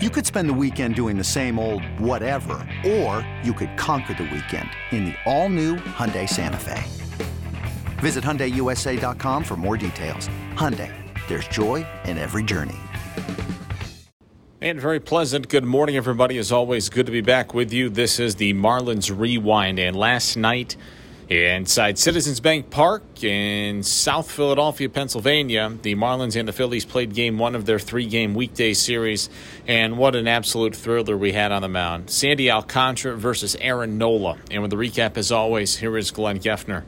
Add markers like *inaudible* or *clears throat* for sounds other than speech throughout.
You could spend the weekend doing the same old whatever, or you could conquer the weekend in the all-new Hyundai Santa Fe. Visit HyundaiUSA.com for more details. Hyundai, there's joy in every journey. And very pleasant. Good morning, everybody. As always, good to be back with you. This is the Marlins Rewind. And last night, Inside Citizens Bank Park in South Philadelphia, Pennsylvania, the Marlins and the Phillies played game one of their three game weekday series. And what an absolute thriller we had on the mound. Sandy Alcantara versus Aaron Nola. And with the recap, as always, here is Glenn Geffner.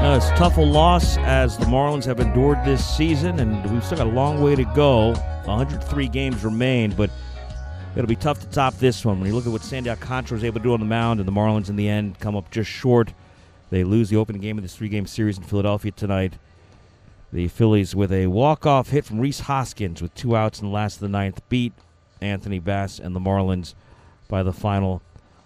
It's tough a loss as the Marlins have endured this season, and we've still got a long way to go. 103 games remain, but it'll be tough to top this one. When you look at what Sandy Alcantara was able to do on the mound, and the Marlins in the end come up just short. They lose the opening game of this three game series in Philadelphia tonight. The Phillies, with a walk off hit from Rhys Hoskins with two outs in the last of the ninth, beat Anthony Bass and the Marlins by the final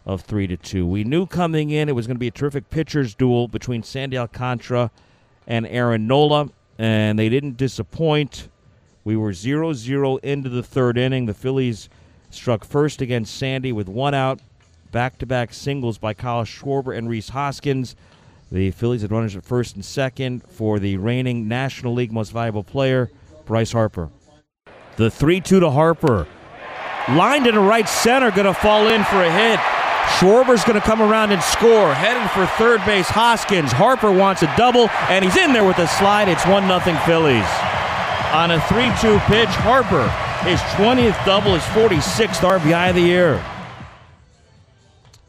of three to two. We knew coming in it was going to be a terrific pitchers duel between Sandy Alcantara and Aaron Nola, and they didn't disappoint. We were 0 0 into the third inning. The Phillies struck first against Sandy with one out, back to back singles by Kyle Schwarber and Rhys Hoskins. The Phillies had runners at first and second for the reigning National League most valuable player, Bryce Harper. The 3 2 to Harper. Lined into right center, going to fall in for a hit. Schwarber's going to come around and score. Headed for third base, Hoskins. Harper wants a double, and he's in there with a slide. It's 1 0 Phillies. On a 3 2 pitch, Harper, his 20th double, his 46th RBI of the year.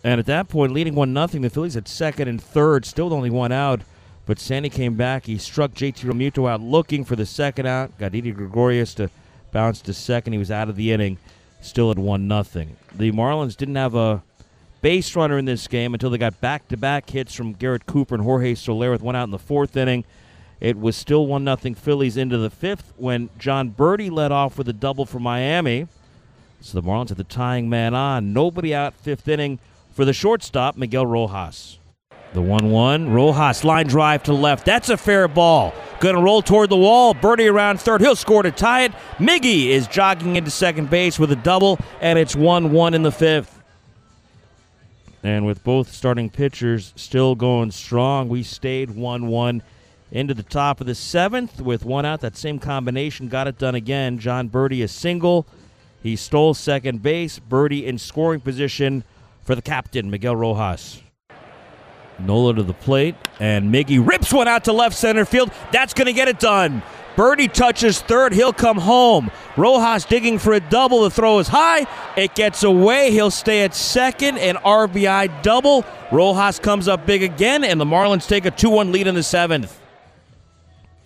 And at that point, leading 1 0, the Phillies at second and third, still only one out. But Sandy came back. He struck JT Realmuto out looking for the second out. Got Didi Gregorius to bounce to second. He was out of the inning, still at 1 0. The Marlins didn't have a base runner in this game until they got back to back hits from Garrett Cooper and Jorge Soler with one out in the fourth inning. It was still 1 0 Phillies into the fifth when Jon Berti led off with a double for Miami. So the Marlins had the tying man on. Nobody out fifth inning for the shortstop, Miguel Rojas. The 1 1. Rojas line drive to left. That's a fair ball. Going to roll toward the wall. Berti around third. He'll score to tie it. Miggy is jogging into second base with a double, and it's 1 1 in the fifth. And with both starting pitchers still going strong, we stayed 1 1 into the top of the seventh with one out. That same combination got it done again. Jon Berti a single. He stole second base. Berti in scoring position for the captain, Miguel Rojas. Nola to the plate, and Miggy rips one out to left center field. That's going to get it done. Berti touches third. He'll come home. Rojas digging for a double. The throw is high. It gets away. He'll stay at second. An RBI double. Rojas comes up big again, and the Marlins take a 2 1 lead in the seventh.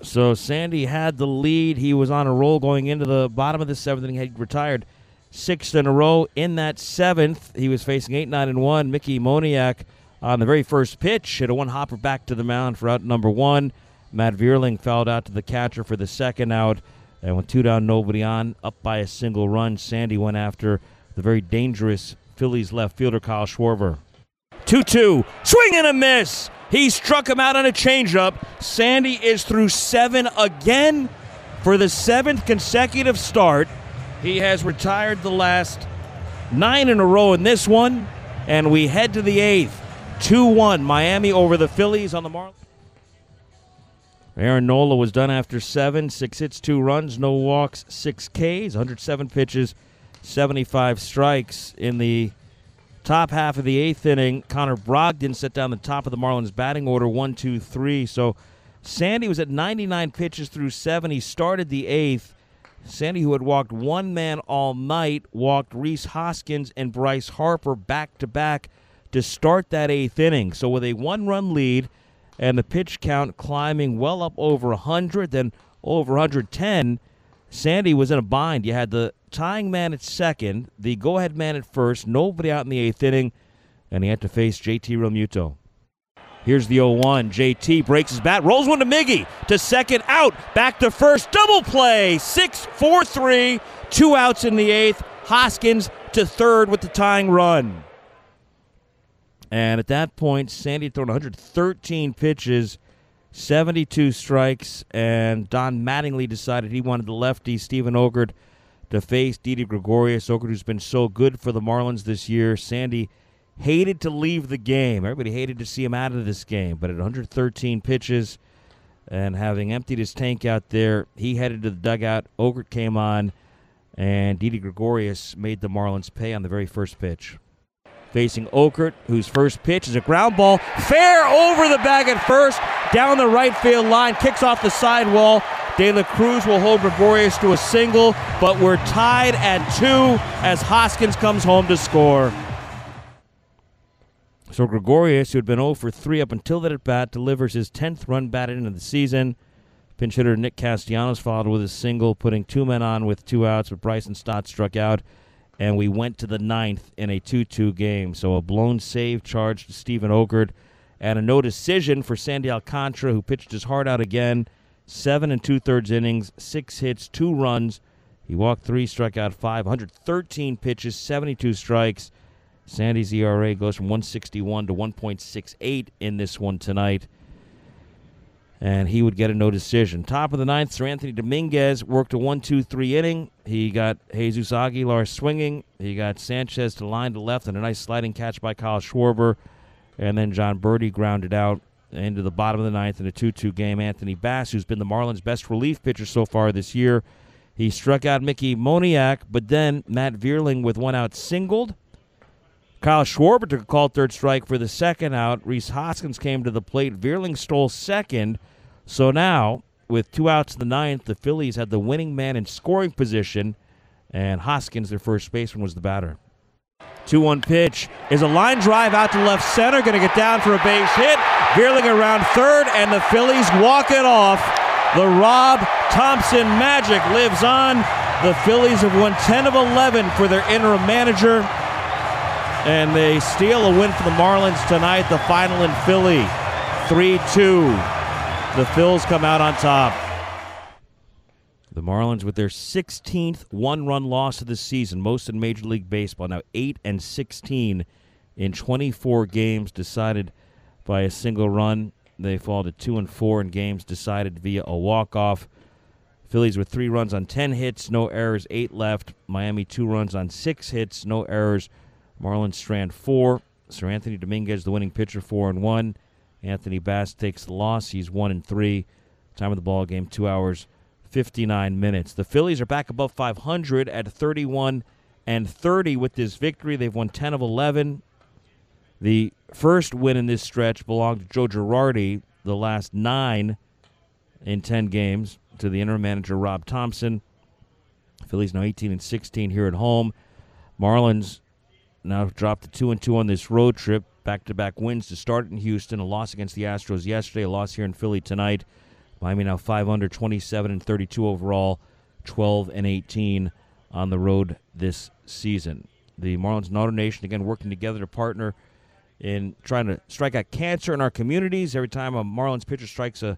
So Sandy had the lead. He was on a roll going into the bottom of the seventh, and he had retired sixth in a row. In that seventh, he was facing 8 9 and 1. Mickey Moniak on the very first pitch hit a one hopper back to the mound for out number one. Matt Vierling fouled out to the catcher for the second out. And with two down, nobody on, up by a single run, Sandy went after the very dangerous Phillies left fielder, Kyle Schwarber. 2 2. Swing and a miss. He struck him out on a changeup. Sandy is through seven again for the seventh consecutive start. He has retired the last nine in a row in this one. And we head to the eighth. 2 1. Miami over the Phillies on the Marlins. Aaron Nola was done after seven, six hits, two runs, no walks, six Ks, 107 pitches, 75 strikes. In the top half of the eighth inning, Connor Brogdon set down the top of the Marlins batting order, one, two, three. So Sandy was at 99 pitches through seven. He started the eighth. Sandy, who had walked one man all night, walked Rhys Hoskins and Bryce Harper back to back to start that eighth inning. So with a one run lead, and the pitch count climbing well up over 100, then over 110. Sandy was in a bind. You had the tying man at second, the go ahead man at first, nobody out in the eighth inning, and he had to face JT Realmuto. Here's the 0 1. JT breaks his bat, rolls one to Miggy to second out, back to first, double play, 6 4 3, two outs in the eighth. Hoskins to third with the tying run. And at that point, Sandy had thrown 113 pitches, 72 strikes, and Don Mattingly decided he wanted the lefty, Steven Okert, to face Didi Gregorius. Okert, who's been so good for the Marlins this year. Sandy hated to leave the game. Everybody hated to see him out of this game. But at 113 pitches and having emptied his tank out there, he headed to the dugout. Okert came on, and Didi Gregorius made the Marlins pay on the very first pitch. Facing Okert, whose first pitch is a ground ball, fair over the bag at first, down the right field line, kicks off the sidewall. De La Cruz will hold Gregorius to a single, but we're tied at two as Hoskins comes home to score. So Gregorius, who had been 0 for 3 up until that at bat, delivers his 10th run batted into the season. Pinch hitter Nick Castellanos followed with a single, putting two men on with two outs, but Bryson Stott struck out, and we went to the ninth in a 2 2 game. So a blown save charge to Steven Okert, and a no decision for Sandy Alcantara, who pitched his heart out again. Seven and two thirds innings, six hits, two runs. He walked three, struck out five, 113 pitches, 72 strikes. Sandy's ERA goes from 161 to 1.68 in this one tonight. And he would get a no decision. Top of the ninth, Seranthony Dominguez worked a 1 2 3 inning. He got Jesus Aguilar swinging. He got Sanchez to line to left and a nice sliding catch by Kyle Schwarber. And then Jon Berti grounded out into the bottom of the ninth in a 2 2 game. Anthony Bass, who's been the Marlins' best relief pitcher so far this year, he struck out Mickey Moniak, but then Matt Vierling with one out singled. Kyle Schwarber took a called third strike for the second out. Rhys Hoskins came to the plate. Vierling stole second. So now, with two outs in the ninth, the Phillies had the winning man in scoring position, and Hoskins, their first baseman, was the batter. 2 1 pitch is a line drive out to left center, going to get down for a base hit. Vierling around third, and the Phillies walk it off. The Rob Thomson magic lives on. The Phillies have won 10 of 11 for their interim manager and they steal a win for the Marlins tonight. The final in Philly, 3 2. The Phils come out on top. The Marlins with their 16th one-run loss of the season, most in Major League Baseball. Now 8 and 16 in 24 games decided by a single run. They fall to 2 and 4 in games decided via a walk-off. Phillies with 3 runs on 10 hits, no errors, 8 left. Miami 2 runs on 6 hits, no errors. Marlon Strand four. Seranthony Dominguez, the winning pitcher, four and one. Anthony Bass takes the loss. He's one and three. Time of the ball game, two hours, fifty-nine minutes. The Phillies are back above 500 at 31 and 30 with this victory. They've won 10 of 11. The first win in this stretch belonged to Joe Girardi. The last nine in 10 games to the interim manager Rob Thomson. Phillies now 18 and 16 here at home. Marlins now dropped to two and two on this road trip. Back to back wins to start in Houston, a loss against the Astros yesterday, a loss here in Philly tonight. Miami now five under, 27 and 32 overall, 12 and 18 on the road this season. The Marlins and Auto Nation again working together to partner in trying to strike out cancer in our communities. Every time a Marlins pitcher strikes a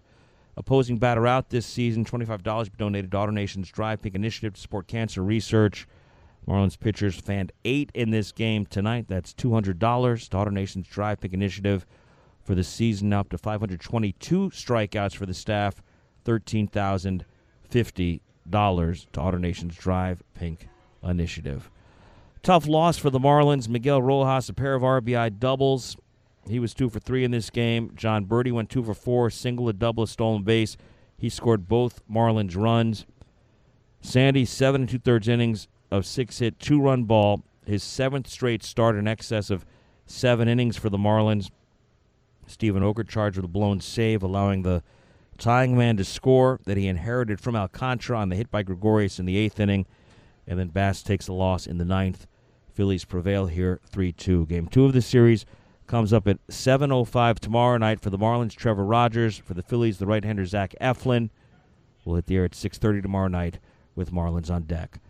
opposing batter out this season, $25 be donated to Auto Nation's Drive Pink initiative to support cancer research. Marlins pitchers fanned eight in this game tonight. That's $200. Daughter Nation's Drive Pink Initiative for the season, up to 522 strikeouts for the staff, $13,050 to Auto Nation's Drive Pink Initiative. Tough loss for the Marlins. Miguel Rojas, a pair of RBI doubles. He was two for three in this game. Jon Berti went two for four, single, a double, a stolen base. He scored both Marlins runs. Sandy, seven and two thirds innings, of six hit, two run ball, his seventh straight start in excess of seven innings for the Marlins. Steven Okert charged with a blown save, allowing the tying man to score that he inherited from Alcantara on the hit by Gregorius in the eighth inning. And then Bass takes the loss in the ninth. Phillies prevail here 3 2. Game two of the series comes up at 7.05 tomorrow night for the Marlins, Trevor Rogers. For the Phillies, the right hander, Zach Eflin. We'll hit the air at 6.30 tomorrow night with Marlins on deck.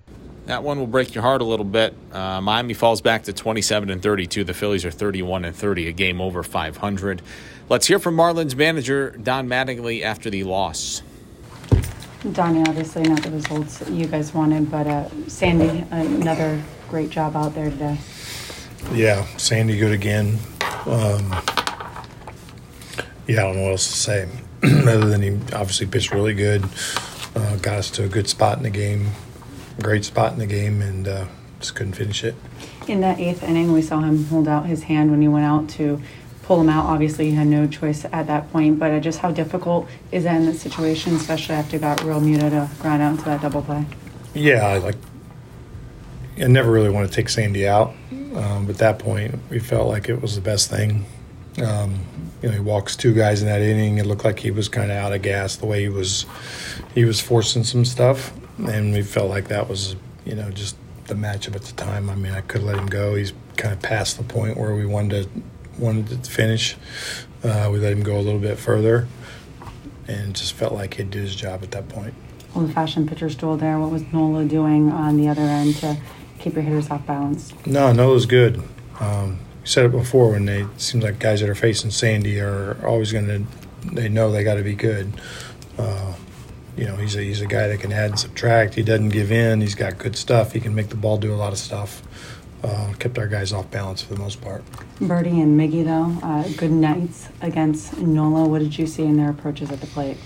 That one will break your heart a little bit. Uh, Miami falls back to 27 and 32. The Phillies are 31 and 30, a game over 500. Let's hear from Marlins manager Don Mattingly after the loss. Donnie, obviously not the results you guys wanted, but uh, Sandy, another great job out there today. Yeah, Sandy good again. Um, yeah, I don't know what else to say *clears throat* other than he obviously pitched really good, uh, got us to a good spot in the game a great spot in the game and uh, just couldn't finish it. In that eighth inning, we saw him hold out his hand when he went out to pull him out. Obviously, he had no choice at that point, but uh, just how difficult is that in that situation, especially after it got Realmuto to grind out into that double play? Yeah, I like. I never really want to take Sandy out, um, but at that point, we felt like it was the best thing. Um, you know, he walks two guys in that inning. It looked like he was kind of out of gas the way he was. He was forcing some stuff, and we felt like that was, you know, just the matchup at the time. I mean, I could let him go. He's kind of past the point where we wanted to wanted to finish. Uh, we let him go a little bit further, and just felt like he'd do his job at that point. Old fashioned pitcher's duel there. What was Nola doing on the other end to keep your hitters off balance? No, Nola's good. Um, we said it before when they it seems like guys that are facing Sandy are always going to they know they got to be good. Uh, you know, he's a he's a guy that can add and subtract. He doesn't give in. He's got good stuff. He can make the ball do a lot of stuff. Uh, kept our guys off balance for the most part. Berti and Miggy, though, uh, good nights against Nola. What did you see in their approaches at the plate?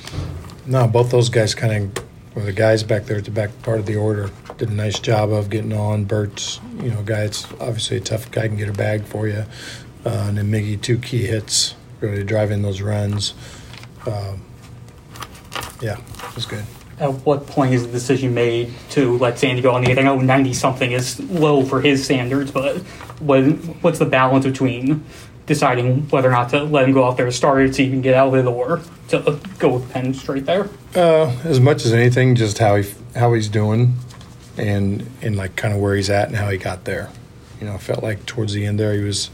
No, both those guys kind of were the guys back there at the back part of the order. Did a nice job of getting on. Bert's, you know, guy that's obviously a tough guy can get a bag for you. Uh, and then Miggy, two key hits, really driving those runs. Um, yeah, it was good. At what point is the decision made to let Sandy go on the eighth? I know 90 something is low for his standards, but what, what's the balance between deciding whether or not to let him go out there to start it so you can get out of it or to go with Penn straight there? Uh, as much as anything, just how he how he's doing, and and like kind of where he's at and how he got there. You know, I felt like towards the end there he was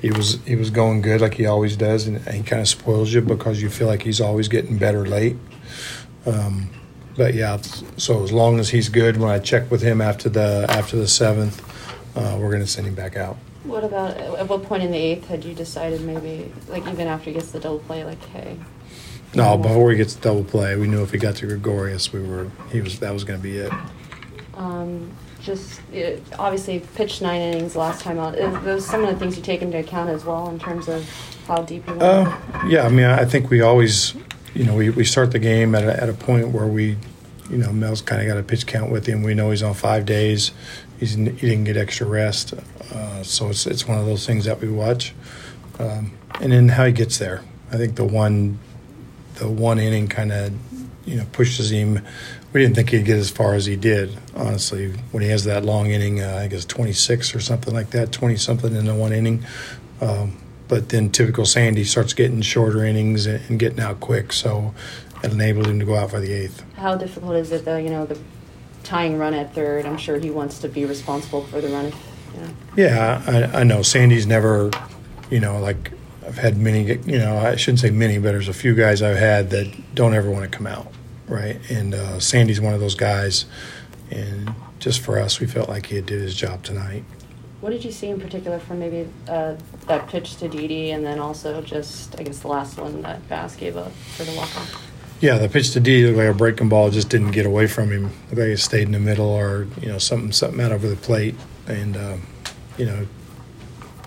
he was he was going good like he always does, and he kind of spoils you because you feel like he's always getting better late. Um, but yeah, so as long as he's good, when I check with him after the after the seventh, uh, we're going to send him back out. What about at what point in the eighth had you decided maybe like even after he gets the double play like hey No, before he gets the double play, we knew if he got to Gregorius, we were he was that was going to be it. um, just it, obviously pitched nine innings last time out is those some of the things you take into account as well in terms of how deep you went Uh, yeah, I mean, I think we always, you know, we, we start the game at a, at a point where we, you know, Mel's kind of got a pitch count with him. We know he's on five days. He's he didn't get extra rest, uh, so it's it's one of those things that we watch, um, and then how he gets there. I think the one, the one inning kind of, you know, pushes him. We didn't think he'd get as far as he did, honestly. When he has that long inning, uh, I guess 26 or something like that, 20 something in the one inning. Um, but then typical Sandy starts getting shorter innings and, and getting out quick, so it enabled him to go out for the eighth. how difficult is it though you know the tying run at third I'm sure he wants to be responsible for the run if, you know. Yeah, I, I know Sandy's never, you know, like I've had many, you know, I shouldn't say many, but there's a few guys I've had that don't ever want to come out, right? And uh, Sandy's one of those guys, and just for us, we felt like he had did his job tonight. What did you see in particular from maybe uh, that pitch to Didi and then also just I guess the last one that Bass gave up for the walk off? Yeah, the pitch to D looked like a breaking ball, just didn't get away from him. Looked like it stayed in the middle, or you know, something something out over the plate, and um, you know,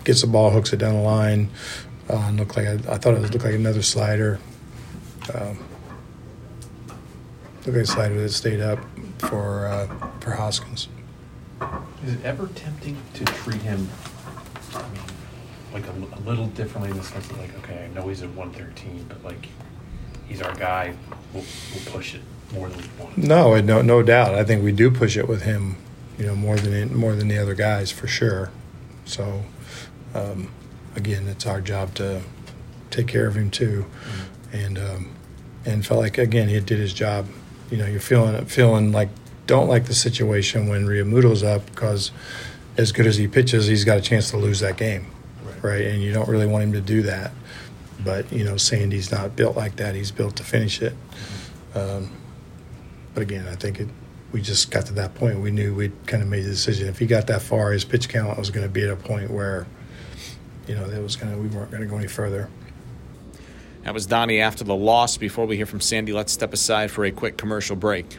gets the ball, hooks it down the line. Uh, looked like I thought it was, looked like another slider. Um, looked like a slider that stayed up for uh, for Hoskins. Is it ever tempting to treat him, I mean, like a, a little differently in the sense that, like, okay, I know he's at 113, but like, he's our guy. We'll, we'll push it more than once. No, no, no doubt. I think we do push it with him, you know, more than more than the other guys for sure. So, um, again, it's our job to take care of him too, and um, and felt like again he did his job. You know, you're feeling feeling like don't like the situation when Realmuto's up because as good as he pitches, he's got a chance to lose that game, Right. right? And you don't really want him to do that. But you know, Sandy's not built like that. He's built to finish it. Um, but again, I think it, we just got to that point. We knew we'd kind of made the decision. If he got that far, his pitch count was going to be at a point where, you know, that was going to we weren't going to go any further. That was Donnie after the loss. Before we hear from Sandy, let's step aside for a quick commercial break.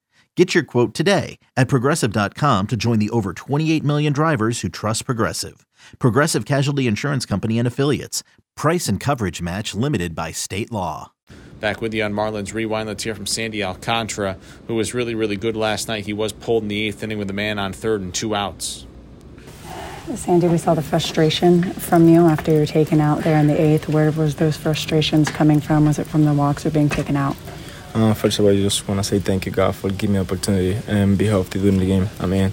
Get your quote today at progressive.com to join the over 28 million drivers who trust Progressive. Progressive Casualty Insurance Company and Affiliates. Price and coverage match limited by state law. Back with you on Marlins Rewind. Let's hear from Sandy Alcantara, who was really, really good last night. He was pulled in the eighth inning with a man on third and two outs. Sandy, we saw the frustration from you after you were taken out there in the eighth. Where was those frustrations coming from? Was it from the walks or being taken out? Uh, first of all, I just want to say thank you, God, for giving me opportunity and be healthy during the game. I mean,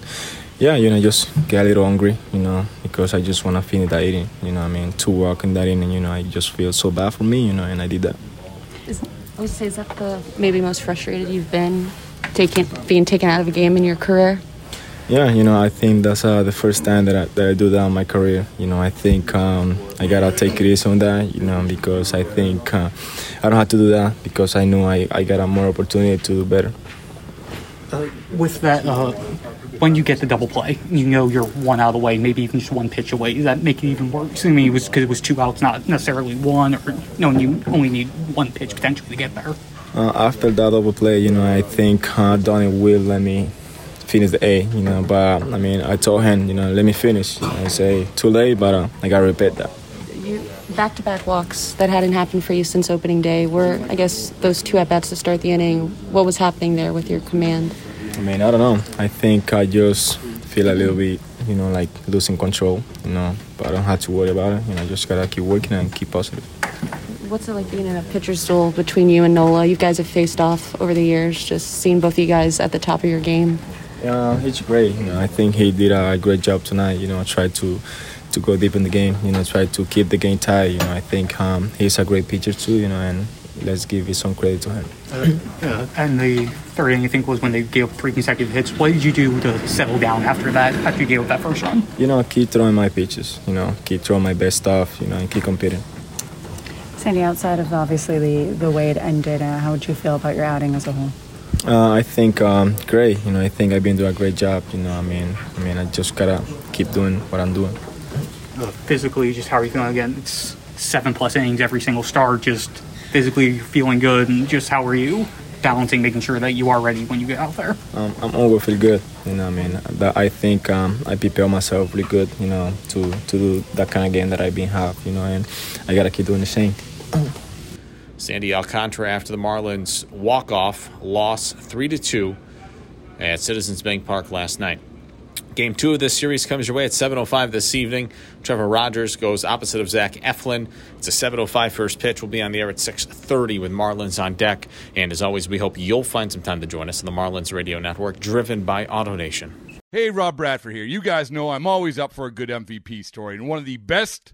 yeah, you know, just get a little hungry, you know, because I just want to finish that inning. You know, I mean, two walk in that inning, you know, I just feel so bad for me, you know, and I did that. Is, I would say, is that the maybe most frustrated you've been taking being taken out of a game in your career? Yeah, you know, I think that's uh, the first time that I, that I do that in my career. You know, I think um, I gotta take it easy on that. You know, because I think uh, I don't have to do that because I know I, I got a more opportunity to do better. Uh, with that, uh, when you get the double play, you know you're one out away, maybe even just one pitch away. Does that make it even worse? I mean, it was because it was two outs, not necessarily one, or knowing you only need one pitch potentially to get there. Uh, after that double play, you know, I think uh, Donnie will let me finish the A, you know. But I mean, I told him, you know, let me finish. You know, I say too late, but uh, I gotta repeat that. You back-to-back walks that hadn't happened for you since opening day. Were I guess those two at bats to start the inning. What was happening there with your command? I mean, I don't know. I think I just feel a little bit, you know, like losing control, you know. But I don't have to worry about it. You know, I just gotta keep working and keep positive. What's it like being in a pitcher's duel between you and Nola? You guys have faced off over the years. Just seeing both of you guys at the top of your game. Yeah, it's great. You know, I think he did a great job tonight. You know, tried to to go deep in the game. You know, try to keep the game tight. You know, I think um, he's a great pitcher too. You know, and let's give him some credit to him. Uh, uh, and the third inning, I think, was when they gave up three consecutive hits. What did you do to settle down after that? After you gave up that first run? You know, keep throwing my pitches. You know, keep throwing my best stuff. You know, and keep competing. Sandy, outside of obviously the the way it ended, uh, how would you feel about your outing as a whole? Uh, I think um, great. You know, I think I've been doing a great job. You know, I mean, I mean, I just gotta keep doing what I'm doing. Uh, physically, just how are you feeling? Again, it's seven plus innings every single start. Just physically feeling good, and just how are you balancing, making sure that you are ready when you get out there? Um, I'm always feel good. You know, I mean, that I think um, I prepare myself really good. You know, to to do that kind of game that I've been have. You know, and I gotta keep doing the same. Sandy Alcantara after the Marlins walk-off loss 3 to 2 at Citizens Bank Park last night. Game two of this series comes your way at 7.05 this evening. Trevor Rogers goes opposite of Zach Eflin. It's a 7.05 first pitch. We'll be on the air at 6.30 with Marlins on deck. And as always, we hope you'll find some time to join us on the Marlins Radio Network, driven by AutoNation. Hey, Rob Bradford here. You guys know I'm always up for a good MVP story. And one of the best